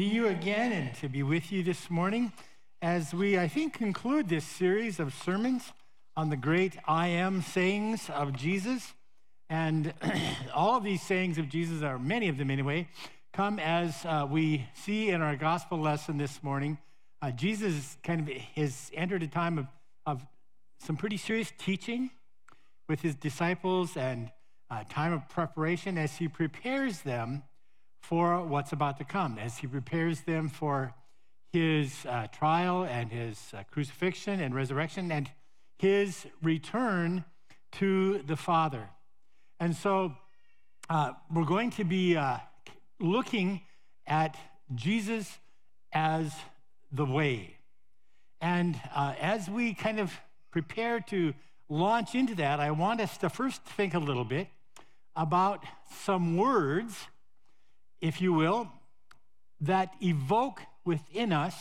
see you again and to be with you this morning as we, I think, conclude this series of sermons on the great I am sayings of Jesus. And all of these sayings of Jesus, or many of them anyway, come as uh, we see in our gospel lesson this morning. Uh, Jesus kind of has entered a time of, of some pretty serious teaching with his disciples and uh, time of preparation as he prepares them for what's about to come, as he prepares them for his uh, trial and his uh, crucifixion and resurrection and his return to the Father. And so uh, we're going to be uh, looking at Jesus as the way. And uh, as we kind of prepare to launch into that, I want us to first think a little bit about some words if you will, that evoke within us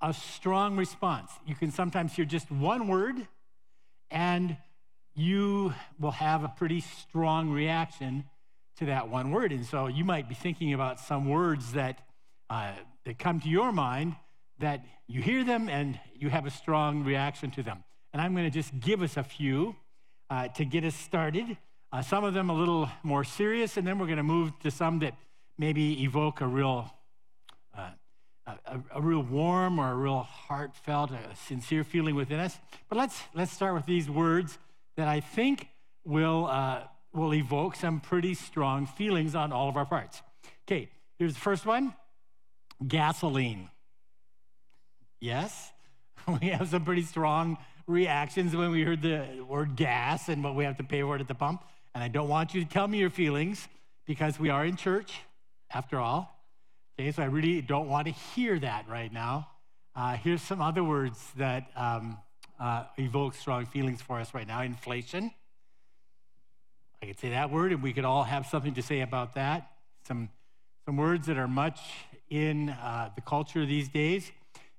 a strong response. You can sometimes hear just one word and you will have a pretty strong reaction to that one word. And so you might be thinking about some words that, uh, that come to your mind that you hear them and you have a strong reaction to them. And I'm going to just give us a few uh, to get us started. Uh, some of them a little more serious, and then we're going to move to some that maybe evoke a real, uh, a, a, real warm or a real heartfelt, a sincere feeling within us. But let's let's start with these words that I think will uh, will evoke some pretty strong feelings on all of our parts. Okay, here's the first one: gasoline. Yes, we have some pretty strong reactions when we heard the word gas and what we have to pay for it at the pump. And I don't want you to tell me your feelings because we are in church, after all. Okay, so I really don't want to hear that right now. Uh, here's some other words that um, uh, evoke strong feelings for us right now inflation. I could say that word, and we could all have something to say about that. Some, some words that are much in uh, the culture these days.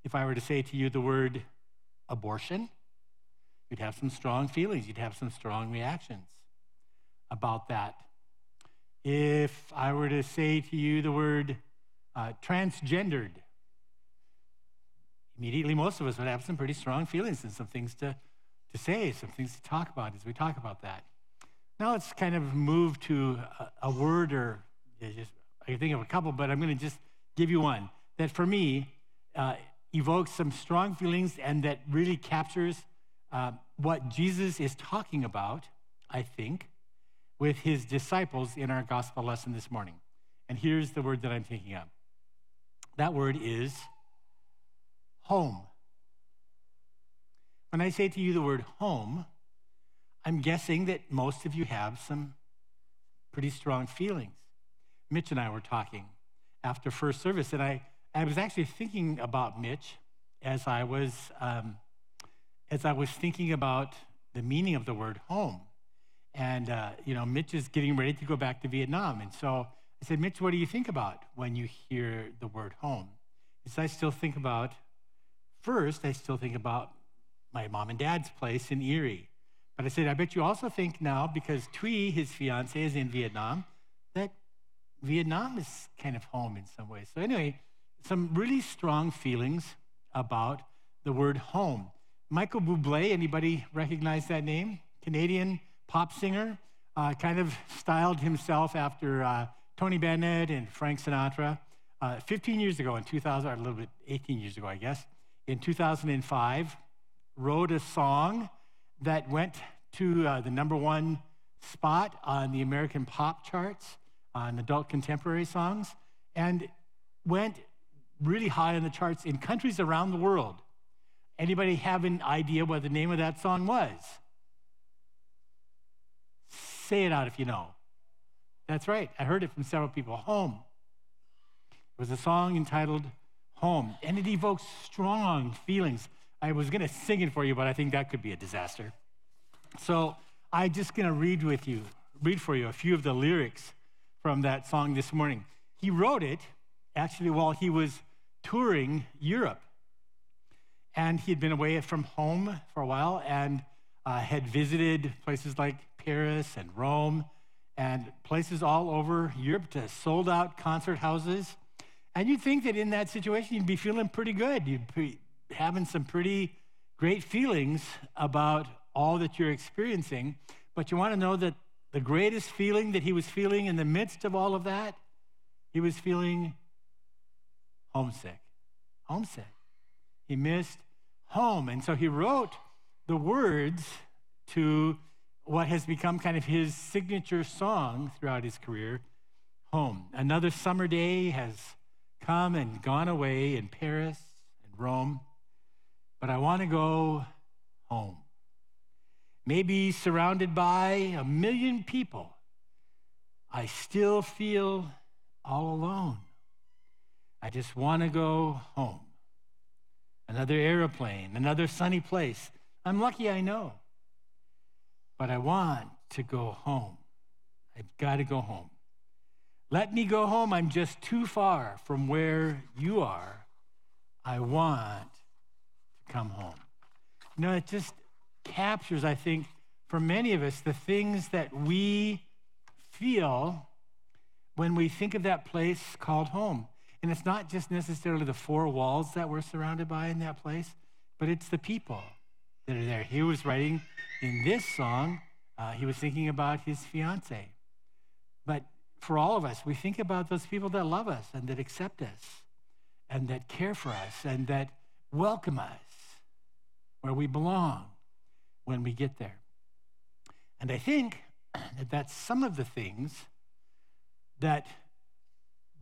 If I were to say to you the word abortion, you'd have some strong feelings, you'd have some strong reactions about that. If I were to say to you the word uh, transgendered, immediately most of us would have some pretty strong feelings and some things to, to say, some things to talk about as we talk about that. Now let's kind of move to a, a word or just, I can think of a couple, but I'm going to just give you one that for me uh, evokes some strong feelings and that really captures uh, what Jesus is talking about, I think, with his disciples in our gospel lesson this morning. And here's the word that I'm thinking of that word is home. When I say to you the word home, I'm guessing that most of you have some pretty strong feelings. Mitch and I were talking after first service, and I, I was actually thinking about Mitch as I was um, as I was thinking about the meaning of the word home. And, uh, you know, Mitch is getting ready to go back to Vietnam. And so I said, Mitch, what do you think about when you hear the word home? He said, I still think about, first, I still think about my mom and dad's place in Erie. But I said, I bet you also think now, because Thuy, his fiance, is in Vietnam, that Vietnam is kind of home in some ways. So, anyway, some really strong feelings about the word home. Michael Bublé, anybody recognize that name? Canadian pop singer, uh, kind of styled himself after uh, Tony Bennett and Frank Sinatra. Uh, 15 years ago, in 2000, or a little bit, 18 years ago, I guess, in 2005, wrote a song that went to uh, the number one spot on the American pop charts on adult contemporary songs and went really high on the charts in countries around the world. Anybody have an idea what the name of that song was? Say it out if you know. That's right. I heard it from several people. Home. It was a song entitled Home, and it evokes strong feelings. I was going to sing it for you, but I think that could be a disaster. So I'm just going to read with you, read for you a few of the lyrics from that song this morning. He wrote it actually while he was touring Europe. And he had been away from home for a while and uh, had visited places like Paris and Rome and places all over Europe to sold out concert houses. And you'd think that in that situation, you'd be feeling pretty good. You'd be having some pretty great feelings about all that you're experiencing. But you want to know that the greatest feeling that he was feeling in the midst of all of that, he was feeling homesick. Homesick. He missed home. And so he wrote the words to what has become kind of his signature song throughout his career home. Another summer day has come and gone away in Paris and Rome, but I want to go home. Maybe surrounded by a million people, I still feel all alone. I just want to go home. Another aeroplane, another sunny place. I'm lucky, I know. But I want to go home. I've got to go home. Let me go home. I'm just too far from where you are. I want to come home. You know, it just captures, I think, for many of us, the things that we feel when we think of that place called home. And it's not just necessarily the four walls that we're surrounded by in that place, but it's the people that are there. He was writing in this song, uh, he was thinking about his fiance. But for all of us, we think about those people that love us and that accept us and that care for us and that welcome us where we belong when we get there. And I think that that's some of the things that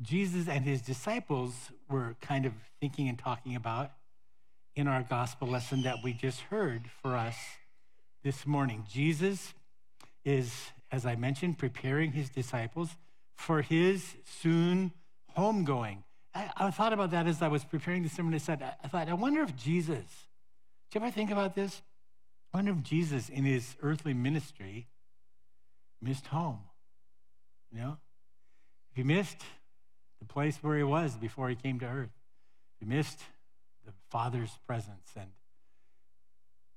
Jesus and his disciples were kind of thinking and talking about in our gospel lesson that we just heard for us this morning. Jesus is, as I mentioned, preparing his disciples for his soon homegoing. I, I thought about that as I was preparing the sermon. I said, I thought, I wonder if Jesus, do you ever think about this? I wonder if Jesus in his earthly ministry missed home. You know? If he missed the place where he was before he came to earth, if he missed the Father's presence and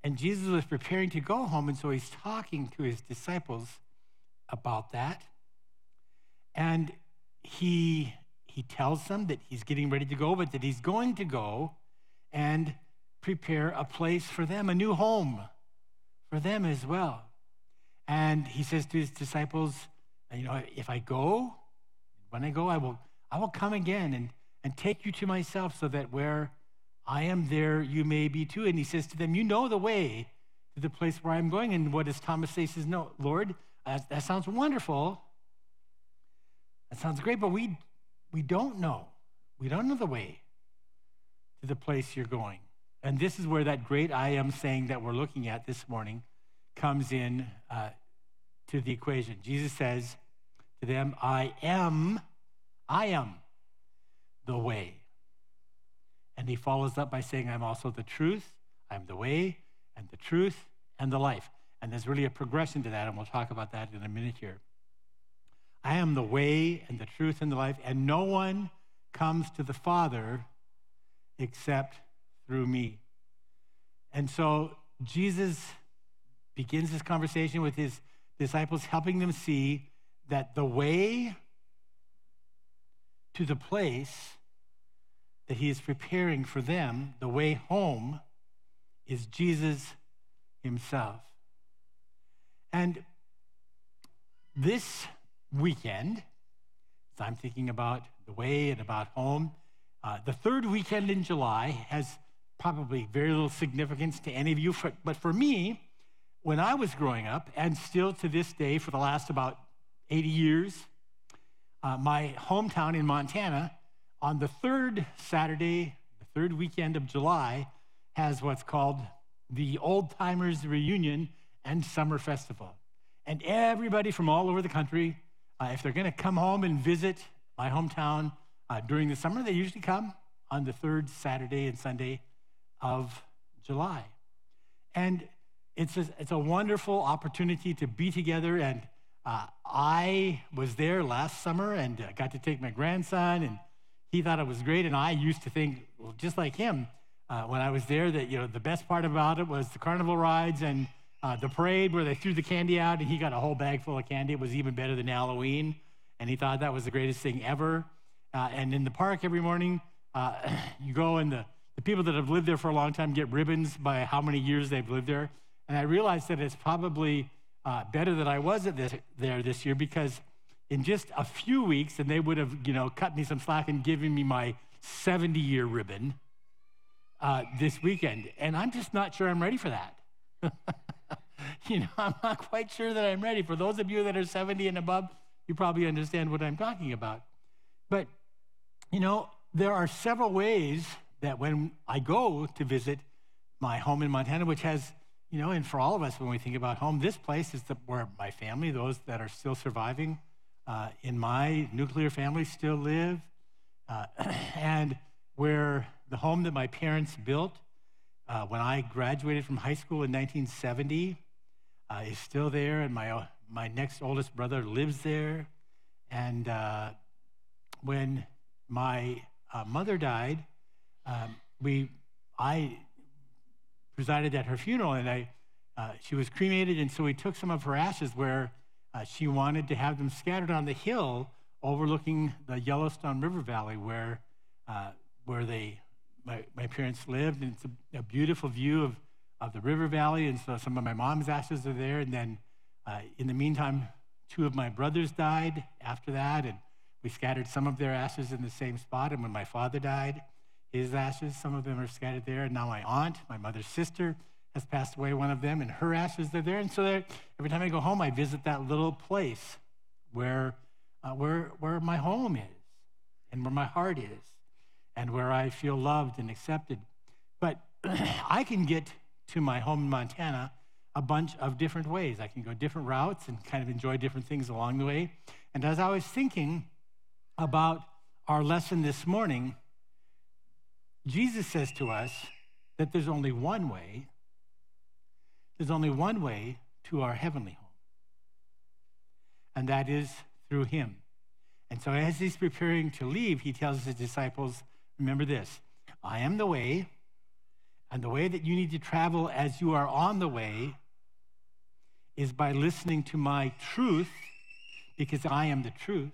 and Jesus was preparing to go home, and so he's talking to his disciples about that. And he, he tells them that he's getting ready to go, but that he's going to go and prepare a place for them, a new home for them as well. And he says to his disciples, you know, if I go, when I go, I will, I will come again and, and take you to myself so that where I am there, you may be too. And he says to them, You know the way to the place where I'm going. And what does Thomas say? He says, No, Lord, that, that sounds wonderful. That sounds great, but we, we don't know. We don't know the way to the place you're going. And this is where that great I am saying that we're looking at this morning comes in uh, to the equation. Jesus says to them, I am, I am the way. And he follows up by saying, I'm also the truth, I'm the way, and the truth, and the life. And there's really a progression to that, and we'll talk about that in a minute here. I am the way and the truth and the life, and no one comes to the Father except through me. And so Jesus begins this conversation with his disciples, helping them see that the way to the place that he is preparing for them, the way home, is Jesus himself. And this weekend, as I'm thinking about the way and about home, uh, the third weekend in July has probably very little significance to any of you, for, but for me, when I was growing up, and still to this day for the last about 80 years, uh, my hometown in Montana on the third Saturday, the third weekend of July, has what's called the Old Timers Reunion and Summer Festival. And everybody from all over the country, uh, if they're going to come home and visit my hometown uh, during the summer, they usually come on the third Saturday and Sunday of July. And it's a, it's a wonderful opportunity to be together. And uh, I was there last summer and uh, got to take my grandson and he thought it was great, and I used to think, well, just like him, uh, when I was there, that you know the best part about it was the carnival rides and uh, the parade where they threw the candy out, and he got a whole bag full of candy. It was even better than Halloween, and he thought that was the greatest thing ever. Uh, and in the park every morning, uh, you go and the, the people that have lived there for a long time get ribbons by how many years they've lived there. And I realized that it's probably uh, better that I was at this, there this year because in just a few weeks, and they would have, you know, cut me some slack and given me my 70 year ribbon uh, this weekend. And I'm just not sure I'm ready for that. you know, I'm not quite sure that I'm ready. For those of you that are 70 and above, you probably understand what I'm talking about. But, you know, there are several ways that when I go to visit my home in Montana, which has, you know, and for all of us, when we think about home, this place is the, where my family, those that are still surviving uh, in my nuclear family, still live, uh, and where the home that my parents built uh, when I graduated from high school in 1970 uh, is still there, and my, my next oldest brother lives there. And uh, when my uh, mother died, um, we, I presided at her funeral, and I, she was cremated, and so we took some of her ashes where uh, she wanted to have them scattered on the hill overlooking the Yellowstone River Valley, where where they my, my parents lived, and it's a, a, beautiful view of, of the river valley. And so some of my mom's ashes are there. And then uh, in the meantime, two of my brothers died after that, and we scattered some of their ashes in the same spot. And when my father died, his ashes, some of them are scattered there. And now my aunt, my mother's sister, has passed away, one of them, and her ashes are there. And so every time I go home, I visit that little place where, uh, where, where my home is and where my heart is and where I feel loved and accepted. But I can get to my home in Montana a bunch of different ways. I can go different routes and kind of enjoy different things along the way. And as I was thinking about our lesson this morning, Jesus says to us that there's only one way. There's only one way to our heavenly home, and that is through Him. And so, as he's preparing to leave, he tells his disciples, Remember this I am the way, and the way that you need to travel as you are on the way is by listening to my truth, because I am the truth.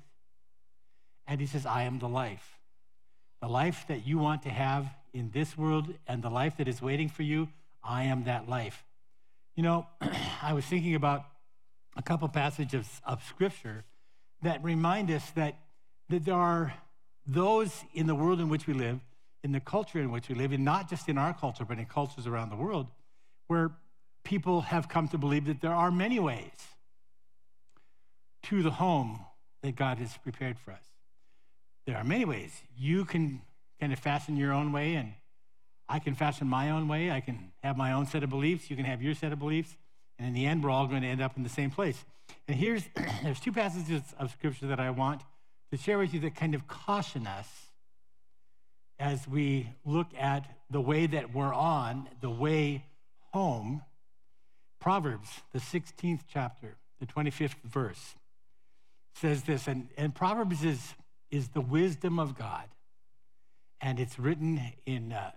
And he says, I am the life. The life that you want to have in this world and the life that is waiting for you, I am that life. You know, I was thinking about a couple passages of scripture that remind us that, that there are those in the world in which we live, in the culture in which we live, and not just in our culture, but in cultures around the world, where people have come to believe that there are many ways to the home that God has prepared for us. There are many ways. You can kind of fasten your own way, and I can fashion my own way. I can have my own set of beliefs. You can have your set of beliefs. And in the end, we're all going to end up in the same place. And here's there's two passages of scripture that I want to share with you that kind of caution us as we look at the way that we're on, the way home. Proverbs, the 16th chapter, the 25th verse, says this, and, and Proverbs is, is the wisdom of God. And it's written in uh,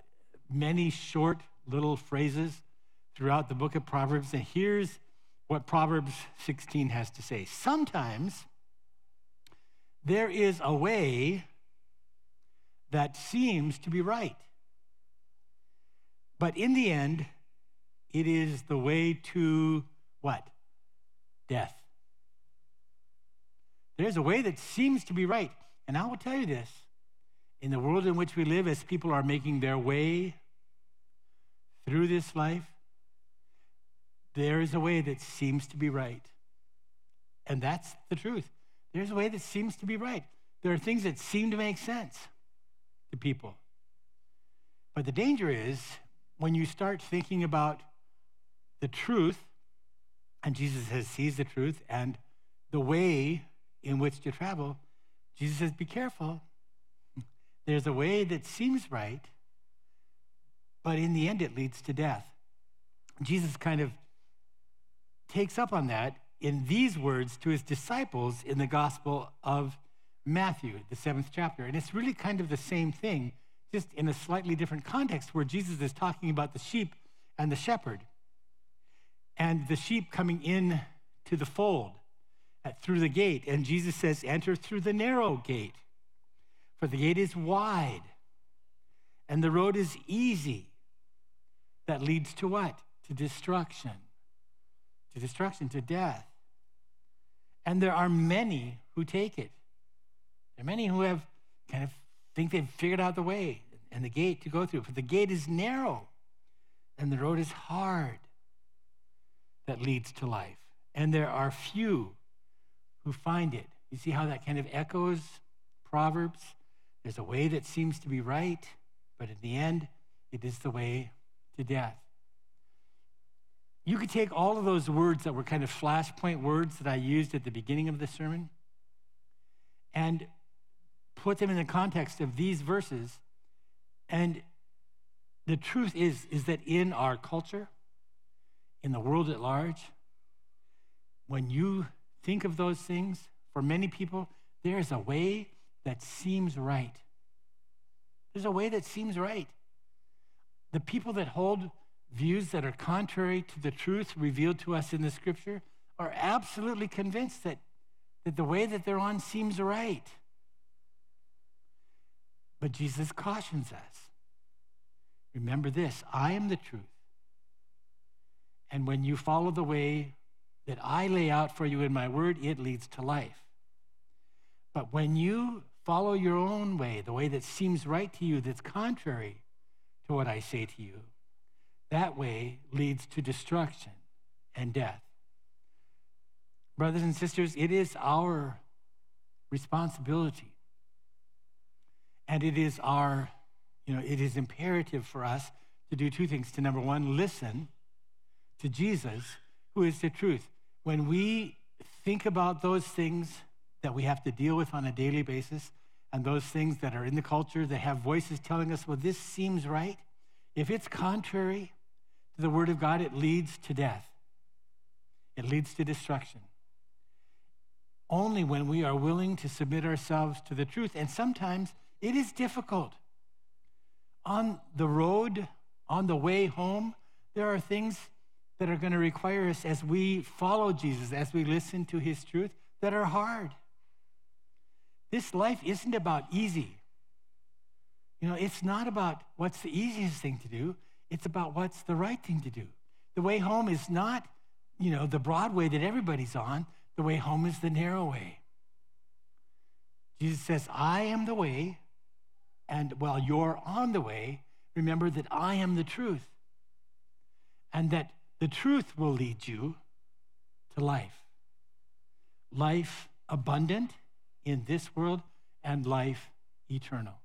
many short little phrases throughout the book of Proverbs. And here's what Proverbs 16 has to say. Sometimes there is a way that seems to be right. But in the end, it is the way to what? Death. There's a way that seems to be right. And I will tell you this in the world in which we live, as people are making their way through this life, there is a way that seems to be right. And that's the truth. There's a way that seems to be right. There are things that seem to make sense to people. But the danger is when you start thinking about the truth, and Jesus says, sees the truth, and the way in which to travel, Jesus says, be careful. There's a way that seems right, but in the end, it leads to death. Jesus kind of takes up on that in these words to his disciples in the Gospel of Matthew, the seventh chapter. And it's really kind of the same thing, just in a slightly different context where Jesus is talking about the sheep and the shepherd and the sheep coming in to the fold at, through the gate. And Jesus says, Enter through the narrow gate. For the gate is wide, and the road is easy that leads to what? To destruction. To destruction, to death. And there are many who take it. There are many who have kind of think they've figured out the way and the gate to go through. For the gate is narrow and the road is hard that leads to life. And there are few who find it. You see how that kind of echoes Proverbs? There's a way that seems to be right, but in the end, it is the way to death. You could take all of those words that were kind of flashpoint words that I used at the beginning of the sermon and put them in the context of these verses. And the truth is, is that in our culture, in the world at large, when you think of those things, for many people, there is a way that seems right. There's a way that seems right. The people that hold views that are contrary to the truth revealed to us in the scripture are absolutely convinced that, that the way that they're on seems right. But Jesus cautions us. Remember this I am the truth. And when you follow the way that I lay out for you in my word, it leads to life. But when you follow your own way, the way that seems right to you, that's contrary to what I say to you, that way leads to destruction and death. Brothers and sisters, it is our responsibility and it is our, you know, it is imperative for us to do two things. To number one, listen to Jesus, who is the truth. When we think about those things that we have to deal with on a daily basis, and those things that are in the culture that have voices telling us, well, this seems right, if it's contrary to the Word of God, it leads to death, it leads to destruction. Only when we are willing to submit ourselves to the truth. And sometimes it is difficult. On the road, on the way home, there are things that are going to require us as we follow Jesus, as we listen to his truth, that are hard. This life isn't about easy. You know, it's not about what's the easiest thing to do, it's about what's the right thing to do. The way home is not, you know, the broad way that everybody's on, the way home is the narrow way. Jesus says, I am the way, and while you're on the way, remember that I am the truth and that the truth will lead you to life. Life abundant in this world and life eternal.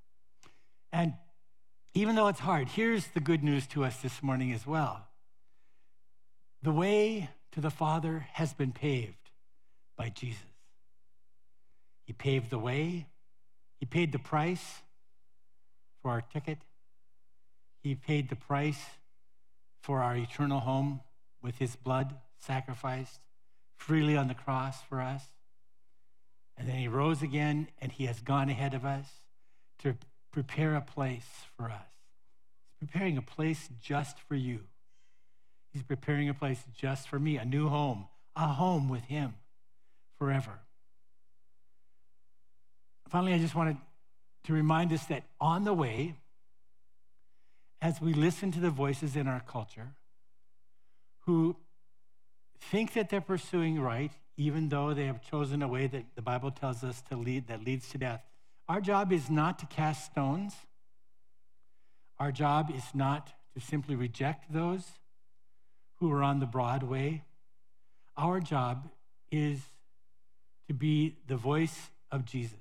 And even though it's hard, here's the good news to us this morning as well. The way to the Father has been paved by Jesus. He paved the way, He paid the price for our ticket. He paid the price for our eternal home with his blood sacrificed freely on the cross for us. And then he rose again and he has gone ahead of us to prepare a place for us. He's preparing a place just for you. He's preparing a place just for me, a new home, a home with him forever. Finally, I just wanted to remind us that on the way, as we listen to the voices in our culture who think that they're pursuing right, even though they have chosen a way that the Bible tells us to lead that leads to death, our job is not to cast stones. Our job is not to simply reject those who are on the broad way. Our job is to be the voice of Jesus,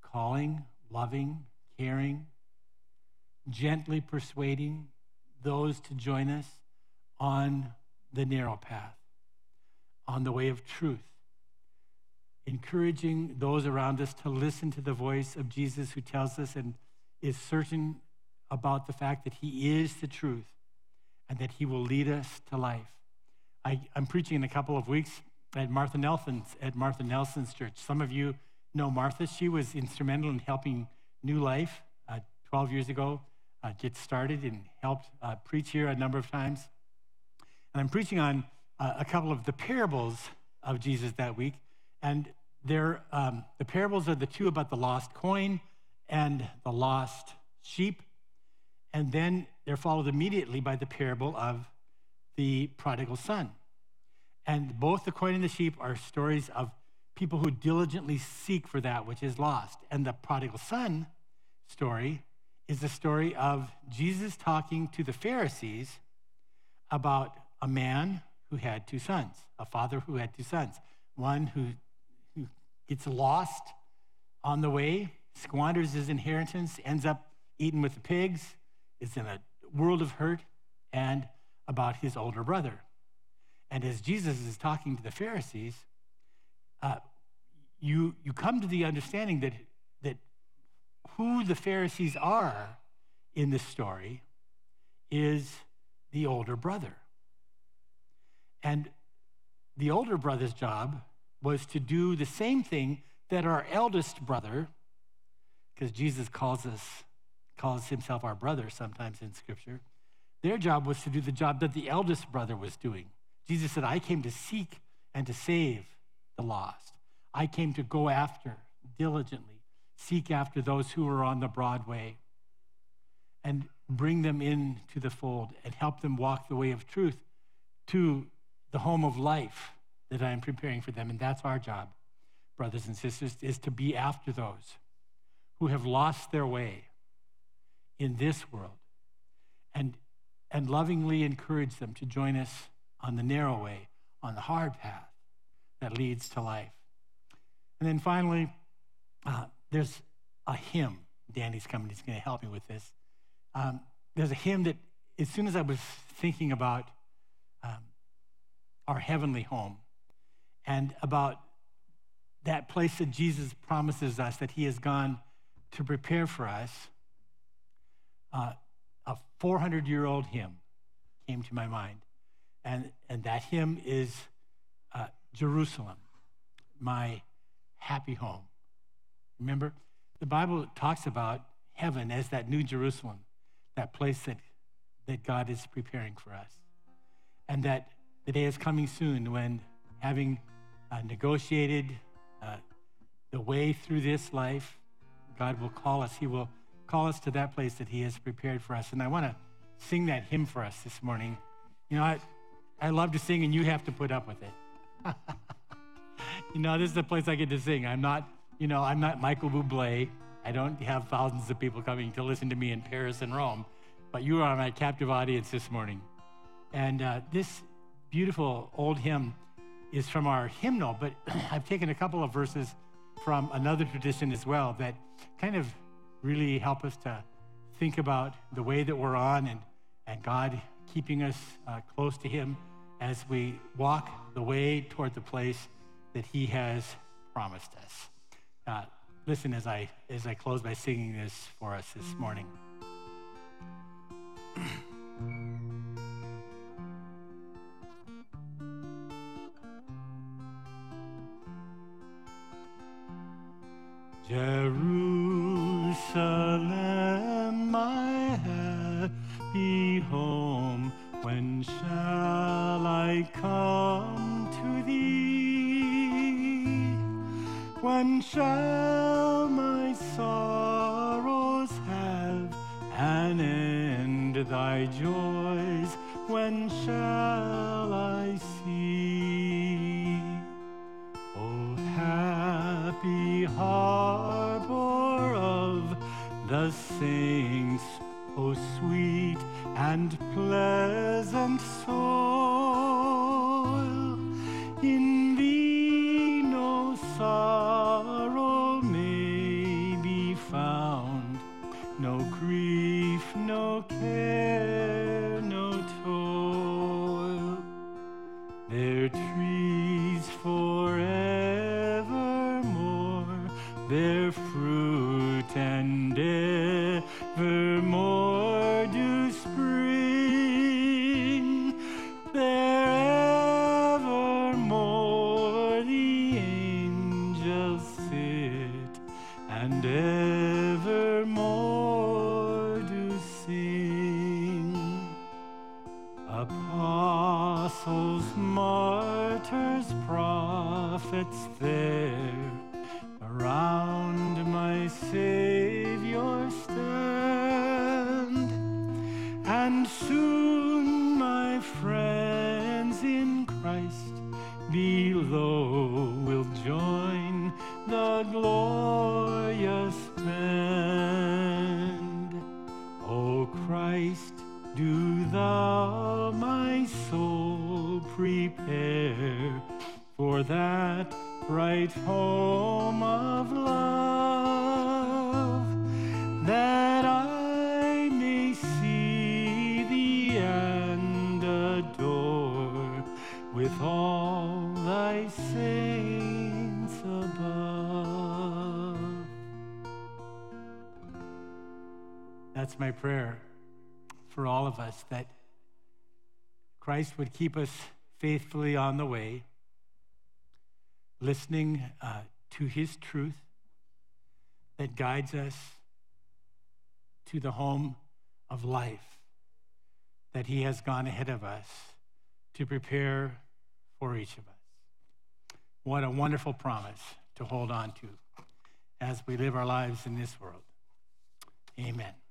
calling loving, caring, gently persuading those to join us on the narrow path, on the way of truth, encouraging those around us to listen to the voice of Jesus who tells us and is certain about the fact that he is the truth and that he will lead us to life. I, am preaching in a couple of weeks at Martha Nelson's at Martha Nelson's church. Some of you know Martha. She was instrumental in helping New Life uh, 12 years ago uh, get started and helped uh, preach here a number of times. And I'm preaching on uh, a couple of the parables of Jesus that week. And they're, um, the parables are the two about the lost coin and the lost sheep. And then they're followed immediately by the parable of the prodigal son. And both the coin and the sheep are stories of people who diligently seek for that which is lost. And the prodigal son story is the story of Jesus talking to the Pharisees about a man who had two sons, a father who had two sons, one who, who gets lost on the way, squanders his inheritance, ends up eating with the pigs, is in a world of hurt, and about his older brother. And as Jesus is talking to the Pharisees, uh, you, you come to the understanding that, that who the Pharisees are in this story is the older brother. And the older brother's job was to do the same thing that our eldest brother, because Jesus calls us, calls himself our brother sometimes in Scripture, their job was to do the job that the eldest brother was doing. Jesus said, I came to seek and to save the lost. I came to go after diligently, seek after those who are on the broad way, and bring them into the fold and help them walk the way of truth to the home of life that I am preparing for them. And that's our job, brothers and sisters, is to be after those who have lost their way in this world and, and lovingly encourage them to join us on the narrow way, on the hard path that leads to life. And then finally, uh, there's a hymn. Danny's coming, he's going to help me with this. Um, there's a hymn that, as soon as I was thinking about um, our heavenly home and about that place that Jesus promises us that he has gone to prepare for us, uh, a 400 year old hymn came to my mind. And, and that hymn is uh, Jerusalem, my happy home. Remember, the Bible talks about heaven as that new Jerusalem, that place that, that God is preparing for us. And that the day is coming soon when, having uh, negotiated uh, the way through this life, God will call us. He will call us to that place that He has prepared for us. And I want to sing that hymn for us this morning. You know, I, I love to sing, and you have to put up with it. you know, this is the place I get to sing. I'm not, you know, I'm not Michael Bublé. I don't have thousands of people coming to listen to me in Paris and Rome, but you are my captive audience this morning. And uh, this beautiful old hymn is from our hymnal, but I've taken a couple of verses from another tradition as well that kind of really help us to think about the way that we're on and, and God keeping us uh, close to Him as we walk the way toward the place that He has promised us. Uh, listen as I, as I close by singing this for us this morning. Jerusalem, my happy home, when shall I come to thee? When shall my sorrows have an end, thy joys, when shall of us that Christ would keep us faithfully on the way, listening uh, to his truth that guides us to the home of life that he has gone ahead of us to prepare for each of us. What a wonderful promise to hold on to as we live our lives in this world. Amen.